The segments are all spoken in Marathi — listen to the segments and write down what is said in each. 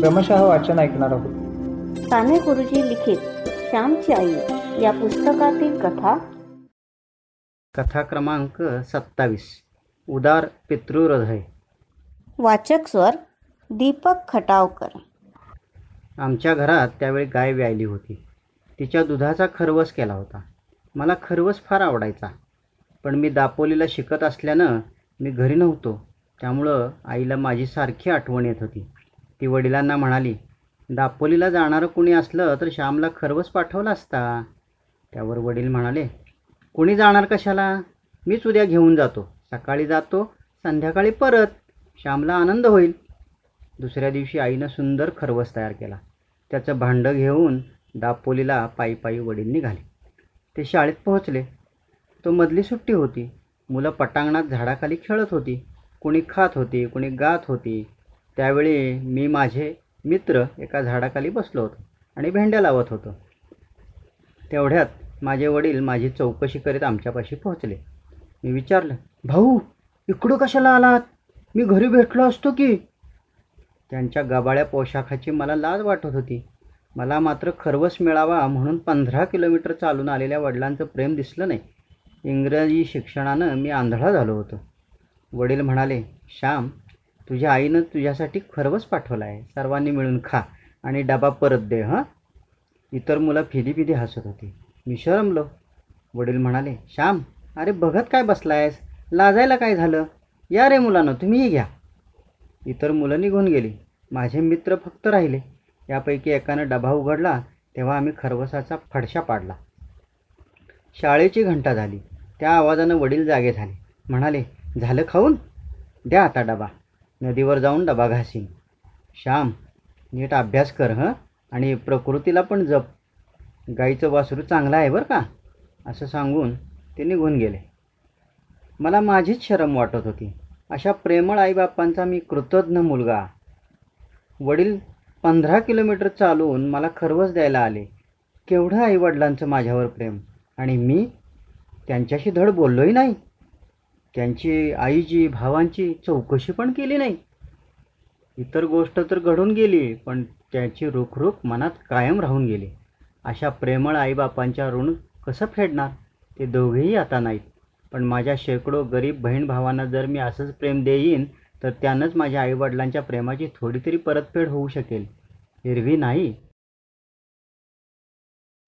क्रमशः वाचन ऐकणार आहोत. साने गुरुजी लिखित श्यामची आई या पुस्तकातील कथा. कथा क्रमांक सत्तावीस. उदार पितृहृदय. वाचक स्वर दीपक खटावकर. आमच्या घरात त्यावेळी गाय व्यायली होती. तिच्या दुधाचा खरवस केला होता. मला खरवस फार आवडायचा. पण मी दापोलीला शिकत असल्यानं मी घरी नव्हतो. त्यामुळं आईला माझी सारखी आठवण येत होती. ती वडिलांना म्हणाली दापोलीला जाणारं कुणी असलं तर श्यामला खरवस पाठवला असता. त्यावर वडील म्हणाले कुणी जाणार कशाला? मीच उद्या घेऊन जातो. सकाळी जातो संध्याकाळी परत. श्यामला आनंद होईल. दुसऱ्या दिवशी आईनं सुंदर खरवस तयार केला. त्याचं भांडं घेऊन दापोलीला पायी पायी वडील निघाले ते शाळेत पोहोचले. तो मधली सुट्टी होती. मुलं पटांगणात झाडाखाली खेळत होती. कुणी खात होती कुणी गात होती. त्यावेळी मी माझे मित्र एका झाडाखाली बसलो होतो आणि भेंड्या लावत होतो. तेवढ्यात माझे वडील माझी चौकशी करीत आमच्यापाशी पोहोचले. मी विचारलं भाऊ इकडं कशाला आलात? मी घरी भेटलो असतो की? त्यांच्या गबाळ्या पोशाखाची मला लाज वाटत होती. मला मात्र खरवस मिळावा म्हणून पंधरा किलोमीटर चालून आलेल्या वडिलांचं प्रेम दिसलं नाही. इंग्रजी शिक्षणानं मी आंधळा झालो होतो. वडील म्हणाले श्याम तुझ्या आईनं तुझ्यासाठी खरवस पाठवला आहे. सर्वांनी मिळून खा आणि डबा परत दे हां? इतर मुलं फिदी फिदी हसत होती. मी शरमलो वडील म्हणाले श्याम अरे बघत काय बसलायस? लाजायला काय झालं? या रे मुलानं तुम्हीही घ्या. इतर मुलं निघून गेली. माझे मित्र फक्त राहिले. यापैकी एकानं डबा उघडला तेव्हा आम्ही खरवसाचा फडशा पाडला. शाळेची घंटा झाली. त्या आवाजानं वडील जागे झाले. म्हणाले झालं खाऊन? द्या आता डबा. नदीवर जाऊन डबा घासीन. श्याम नीट अभ्यास कर हं? आणि प्रकृतीला पण जप. गाईचं वासरू चांगलं आहे बरं का? असं सांगून ते निघून गेले. मला माझीच शरम वाटत होती. अशा प्रेमळ आईबापांचा मी कृतज्ञ मुलगा. वडील पंधरा किलोमीटर चालून मला खरवस द्यायला आले. केवढं आईवडिलांचं माझ्यावर प्रेम. आणि मी त्यांच्याशी धड बोललोही नाही. त्यांची आईची भावांची चौकशी पण केली नाही. इतर गोष्ट तर घडून गेली पण त्याची रुखरुख मनात कायम राहून गेली. अशा प्रेमळ आईबापांच्या ऋण कसं फेडणार? ते दोघेही आता नाहीत. पण माझ्या शेकडो गरीब बहीण भावांना जर मी असंच प्रेम देईन तर त्यानंच माझ्या आईवडिलांच्या प्रेमाची थोडी तरी परतफेड होऊ शकेल. एरवी नाही.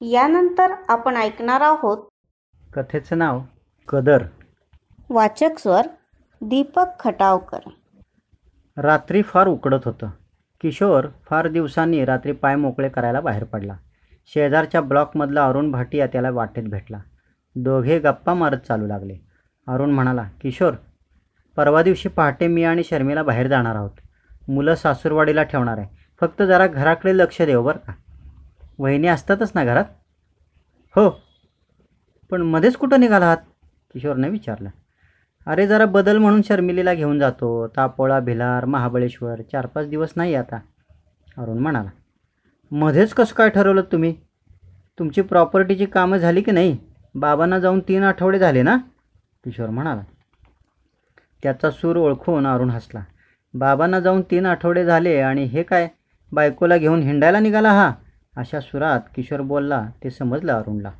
यानंतर आपण ऐकणार आहोत कथेचं नाव कदर. वाचक स्वर दीपक खटावकर. रात्री फार उकडत होतं. किशोर फार दिवसांनी रात्री पाय मोकळे करायला बाहेर पडला. शेजारच्या ब्लॉकमधला अरुण भाटिया त्याला वाटेत भेटला. दोघे गप्पा मारत चालू लागले. अरुण म्हणाला किशोर परवा दिवशी पहाटे मी आणि शर्मिला बाहेर जाणार आहोत. मुलं सासूरवाडीला ठेवणार आहे. फक्त जरा घराकडे लक्ष देव बरं का. वहिनी असतातच ना घरात? हो. पण मध्येच कुठं निघाला आहात किशोरने विचारलं. अरे जरा बदल म्हणून शर्मिलीला घेऊन जातो. तापोळा भिलार महाबळेश्वर चार पाच दिवस नाही आता अरुण म्हणाला. मध्येच कसं काय ठरवलं तुम्ही? तुमची प्रॉपर्टीची कामं झाली की नाही? बाबांना जाऊन तीन आठवडे झाले ना? किशोर म्हणाला. त्याचा सूर ओळखून अरुण हसला. बाबांना जाऊन तीन आठवडे झाले आणि हे काय? बायकोला घेऊन हिंडायला निघाला हा? अशा सुरात किशोर बोलला ते समजलं अरुणला.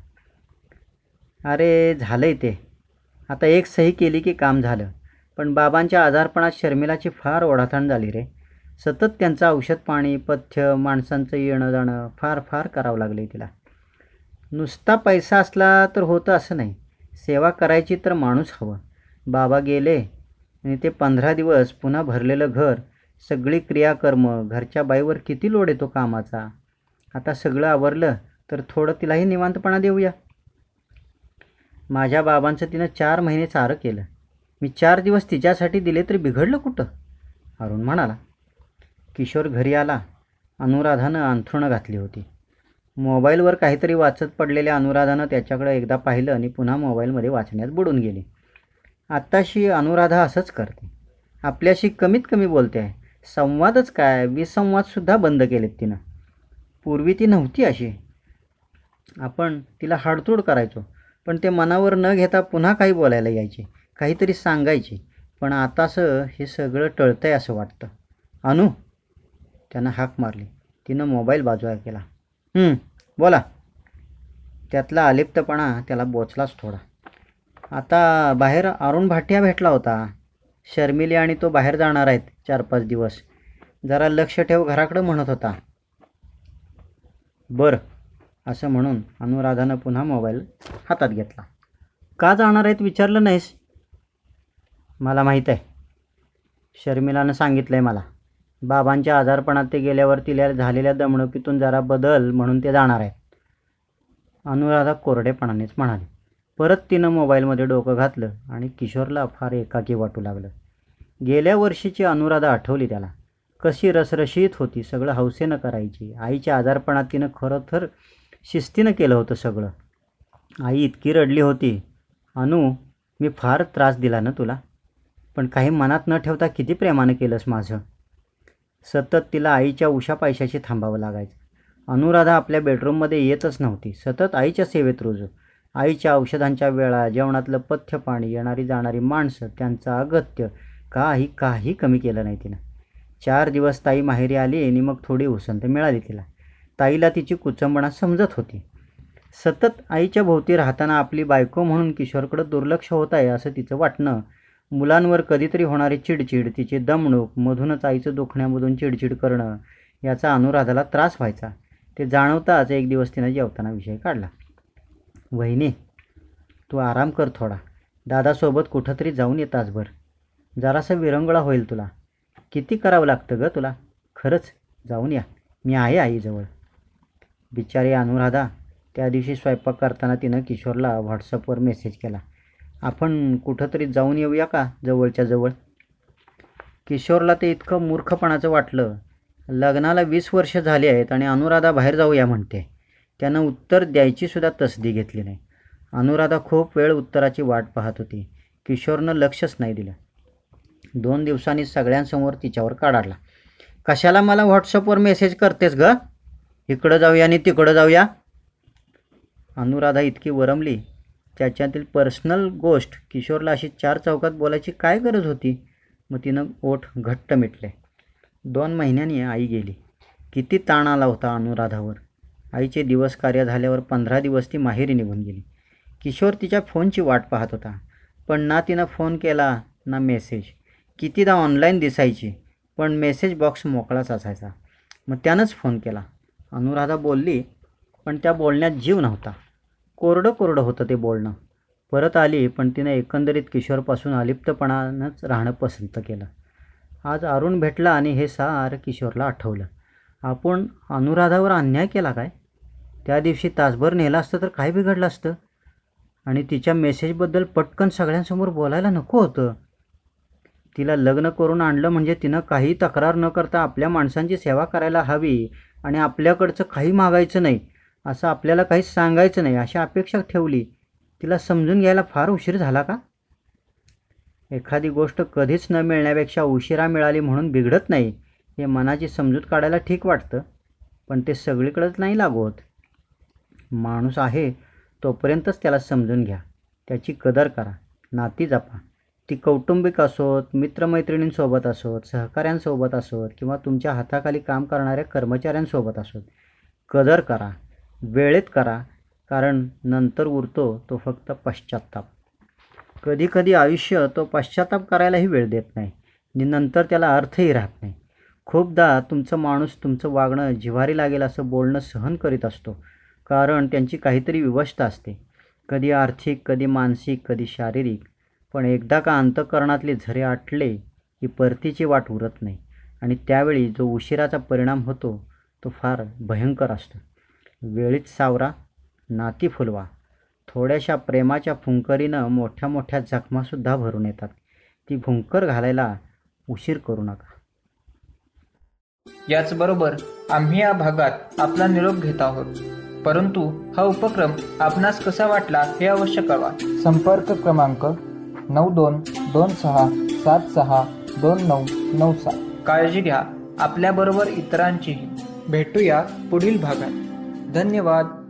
अरे झालं आहे ते. आता एक सही केली की काम झालं. पण बाबांच्या आजारपणात शर्मिलाची फार ओढाताण झाली रे. सतत त्यांचं औषध पाणी पथ्य माणसांचं येणं जाणं फार फार करावं लागलं तिला. नुसता पैसा असला तर होतं असं नाही. सेवा करायची तर माणूस हवं. बाबा गेले आणि ते पंधरा दिवस पुन्हा भरलेलं घर सगळी क्रियाकर्म घरच्या बाईवर किती लोड येतो कामाचा? आता सगळं आवरलं तर थोडं तिलाही निवांतपणा देऊया. माझ्या बाबांचं तिनं चार महिने चारं केलं. मी चार दिवस तिच्यासाठी दिले तरी बिघडलं कुठं? अरुण म्हणाला. किशोर घरी आला. अनुराधानं अंथरुणं घातली होती. मोबाईलवर काहीतरी वाचत पडलेल्या अनुराधानं त्याच्याकडं एकदा पाहिलं आणि पुन्हा मोबाईलमध्ये वाचण्यात बुडून गेली. आत्ताशी अनुराधा असंच करते. आपल्याशी कमीत कमी बोलते आहे. संवादच काय? विसंवादसुद्धा बंद केलेत तिनं. पूर्वी ती नव्हती अशी. आपण तिला हाडतोड करायचो. पण ते मनावर न घेता पुन्हा काही बोलायला यायचे काहीतरी सांगायचे. पण आतासं हे सगळं टळतं आहे असं वाटतं. अनु? त्यानं हाक मारली. तिनं मोबाईल बाजूला केला. बोला. त्यातला अलिप्तपणा त्याला बोचलाच थोडा. आता बाहेर अरुण भाटिया भेटला होता. शर्मिली आणि तो बाहेर जाणार आहेत चार पाच दिवस. जरा लक्ष ठेव घराकडं म्हणत होता. बरं. असं म्हणून अनुराधानं पुन्हा मोबाईल हातात घेतला. का जाणार आहेत विचारलं नाहीस? मला माहीत आहे. शर्मिलानं सांगितलं आहे मला. बाबांच्या आजारपणात ते गेल्यावर तिला झालेल्या दमणुकीतून जरा बदल म्हणून ते जाणार आहेत. अनुराधा कोरडेपणानेच म्हणाली. परत तिनं मोबाईलमध्ये डोकं घातलं आणि किशोरला फार एकाकी वाटू लागलं. गेल्या वर्षीची अनुराधा आठवली त्याला. कशी रसरशीत होती सगळं हौसेनं करायची. आईच्या आजारपणात तिनं खरं तर शिस्तीनं केलं होतं सगळं. आई इतकी रडली होती. अनु मी फार त्रास दिला ना तुला? पण काही मनात न ठेवता किती प्रेमानं केलंस माझं? सतत तिला आईच्या उशा पैशाशी थांबावं लागायचं. अनुराधा आपल्या बेडरूममध्ये येतच नव्हती. सतत आईच्या सेवेत रुजू. आईच्या औषधांच्या वेळा जेवणातलं पथ्य पाणी येणारी जाणारी माणसं त्यांचं अगत्य काही काही कमी केलं नाही तिनं. चार दिवस ताई माहेरी आली आणि मग थोडी उसंत मिळाली तिला. ताईला तिची कुचंबणा समजत होती. सतत आईच्या भोवती राहताना आपली बायको म्हणून किशोरकडं दुर्लक्ष होत आहे असं तिचं वाटणं. मुलांवर कधीतरी होणारी चिडचिड तिची दमणूक मधूनच आईचं दुखण्यामधून चिडचिड करणं याचा अनुराधाला त्रास व्हायचा. ते जाणवताच एक दिवस तिनं जेवताना विषय काढला. वहिनी तू आराम कर थोडा. दादासोबत कुठंतरी जाऊन ये तासभर. जरासा विरंगुळा होईल तुला. किती करावं लागतं ग तुला? खरंच जाऊन या. मी आहे आईजवळ. बिचारी अनुराधा त्या दिवशी स्वयंपाक करताना तिनं किशोरला व्हॉट्सअपवर मेसेज केला. आपण कुठंतरी जाऊन येऊया का जवळच्या जवळ? किशोरला ते इतकं मूर्खपणाचं वाटलं. लग्नाला वीस वर्ष झाली आहेत आणि अनुराधा बाहेर जाऊया म्हणते. त्यानं उत्तर द्यायचीसुद्धा तसदी घेतली नाही. अनुराधा खूप वेळ उत्तराची वाट पाहत होती. किशोरनं लक्षच नाही दिलं. दोन दिवसांनी सगळ्यांसमोर तिच्यावर काढाडला कशाला मला व्हॉट्सअपवर मेसेज करतेस ग? इकडं जाऊया आणि तिकडं जाऊया. अनुराधा इतकी वरमली. त्याच्यातील पर्सनल गोष्ट किशोरला अशी चार चौकात बोलायची काय गरज होती? मग तिनं ओठ घट्ट मिटले. दोन महिन्यांनी आई गेली. किती ताण आला होता अनुराधावर. आईचे दिवस कार्य झाल्यावर पंधरा दिवस ती माहेरी निघून गेली. किशोर तिच्या फोनची वाट पाहत होता. पण ना तिनं फोन केला ना मेसेज कितीदा ऑनलाईन दिसायची पण मेसेज बॉक्स मोकळाच असायचा. मग त्यानंच फोन केला. अनुराधा बोलली पण त्या बोलण्यात जीव नव्हता. कोरडं कोरडं होतं ते बोलणं. परत आली पण तिनं एकंदरीत किशोरपासून अलिप्तपणानंच राहणं पसंत केलं. आज अरुण भेटला आणि हे सार किशोरला आठवलं. आपण अनुराधावर अन्याय केला काय? त्या दिवशी तासभर नेलं असतं तर काय बिघडलं असतं? आणि तिच्या मेसेजबद्दल पटकन सगळ्यांसमोर बोलायला नको होतं. तिला लग्न करून आणलं म्हणजे तिनं काही तक्रार न करता आपल्या माणसांची सेवा करायला हवी. आणि आपल्याकडचं काही मागायचं नाही असं आपल्याला काहीच सांगायचं नाही अशी अपेक्षा ठेवली तिला समजून घ्यायला फार उशीर झाला का? एखादी गोष्ट कधीच न मिळण्यापेक्षा उशिरा मिळाली म्हणून बिघडत नाही हे मनाची समजूत काढायला ठीक वाटतं पण ते सगळीकडंच नाही लागू होत. माणूस आहे तोपर्यंतच त्याला समजून घ्या त्याची कदर करा नाती जपा. ती कौटुंबिक असोत मित्रमैत्रिणींसोबत असोत सहकाऱ्यांसोबत असोत किंवा तुमच्या हाताखाली काम करणाऱ्या कर्मचाऱ्यांसोबत असोत. कदर करा वेळेत करा कारण नंतर उरतो तो फक्त पश्चाताप कधीकधी आयुष्य तो पश्चाताप करायलाही वेळ देत नाही आणि नंतर त्याला अर्थही राहत नाही. खूपदा तुमचं माणूस तुमचं वागणं जिव्हारी लागेल असं बोलणं सहन करीत असतो कारण त्यांची काहीतरी विवशता असते. कधी आर्थिक कधी मानसिक कधी शारीरिक. पण एकदा का अंतकरणातले झरे आटले की परतीची वाट उरत नाही. आणि त्यावेळी जो उशिराचा परिणाम होतो तो फार भयंकर असतो. वेळीच सावरा नाती फुलवा. थोड्याशा प्रेमाच्या फुंकरीनं मोठ्या मोठ्या जखमासुद्धा भरून येतात. ती भुंकर घालायला उशीर करू नका. याचबरोबर आम्ही या भागात आपला निरोप घेत आहोत. परंतु हा उपक्रम आपणास कसा वाटला हे अवश्य कळवा. संपर्क क्रमांक नऊ दोन दोन सहा सात सहा दोन नऊ नऊ सात. काळजी घ्या. आपल्याबरोबर इतरांचीही. भेटूया पुढील भागात. धन्यवाद.